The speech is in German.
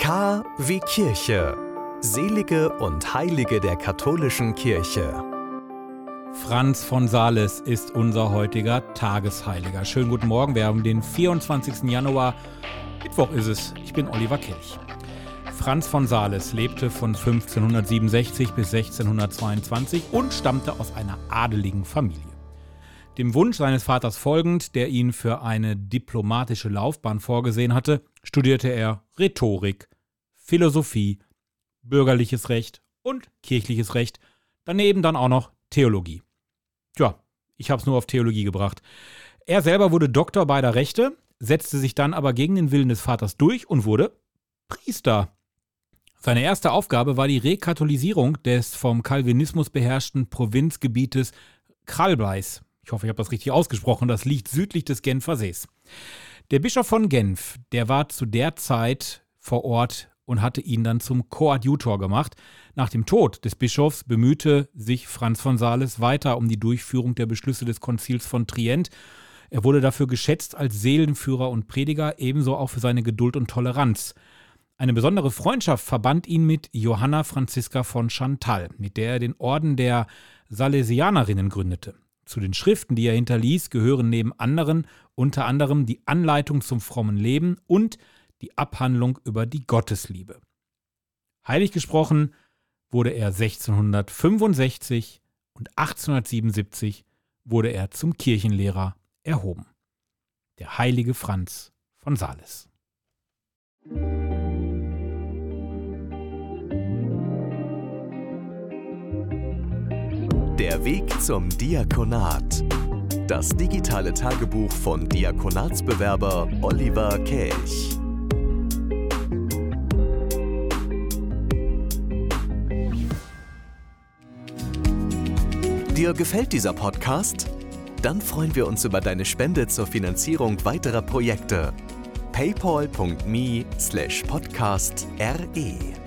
K wie Kirche. Selige und Heilige der katholischen Kirche. Franz von Sales ist unser heutiger Tagesheiliger. Schönen guten Morgen, wir haben den 24. Januar. Mittwoch ist es. Ich bin Oliver Kelch. Franz von Sales lebte von 1567 bis 1622 und stammte aus einer adeligen Familie. Dem Wunsch seines Vaters folgend, der ihn für eine diplomatische Laufbahn vorgesehen hatte, studierte er Rhetorik, Philosophie, bürgerliches Recht und kirchliches Recht, daneben dann auch noch Theologie. Tja, ich habe es nur auf Theologie gebracht. Er selber wurde Doktor beider Rechte, setzte sich dann aber gegen den Willen des Vaters durch und wurde Priester. Seine erste Aufgabe war die Rekatholisierung des vom Calvinismus beherrschten Provinzgebietes Kralbeis. Ich hoffe, ich habe das richtig ausgesprochen. Das liegt südlich des Genfer Sees. Der Bischof von Genf, der war zu der Zeit vor Ort und hatte ihn dann zum Koadjutor gemacht. Nach dem Tod des Bischofs bemühte sich Franz von Sales weiter um die Durchführung der Beschlüsse des Konzils von Trient. Er wurde dafür geschätzt als Seelenführer und Prediger, ebenso auch für seine Geduld und Toleranz. Eine besondere Freundschaft verband ihn mit Johanna Franziska von Chantal, mit der er den Orden der Salesianerinnen gründete. Zu den Schriften, die er hinterließ, gehören neben anderen unter anderem die Anleitung zum frommen Leben und die Abhandlung über die Gottesliebe. Heilig gesprochen wurde er 1665 und 1877 wurde er zum Kirchenlehrer erhoben. Der heilige Franz von Sales. Der Weg zum Diakonat. Das digitale Tagebuch von Diakonatsbewerber Oliver Kelch. Dir gefällt dieser Podcast? Dann freuen wir uns über deine Spende zur Finanzierung weiterer Projekte. paypal.me/podcast/re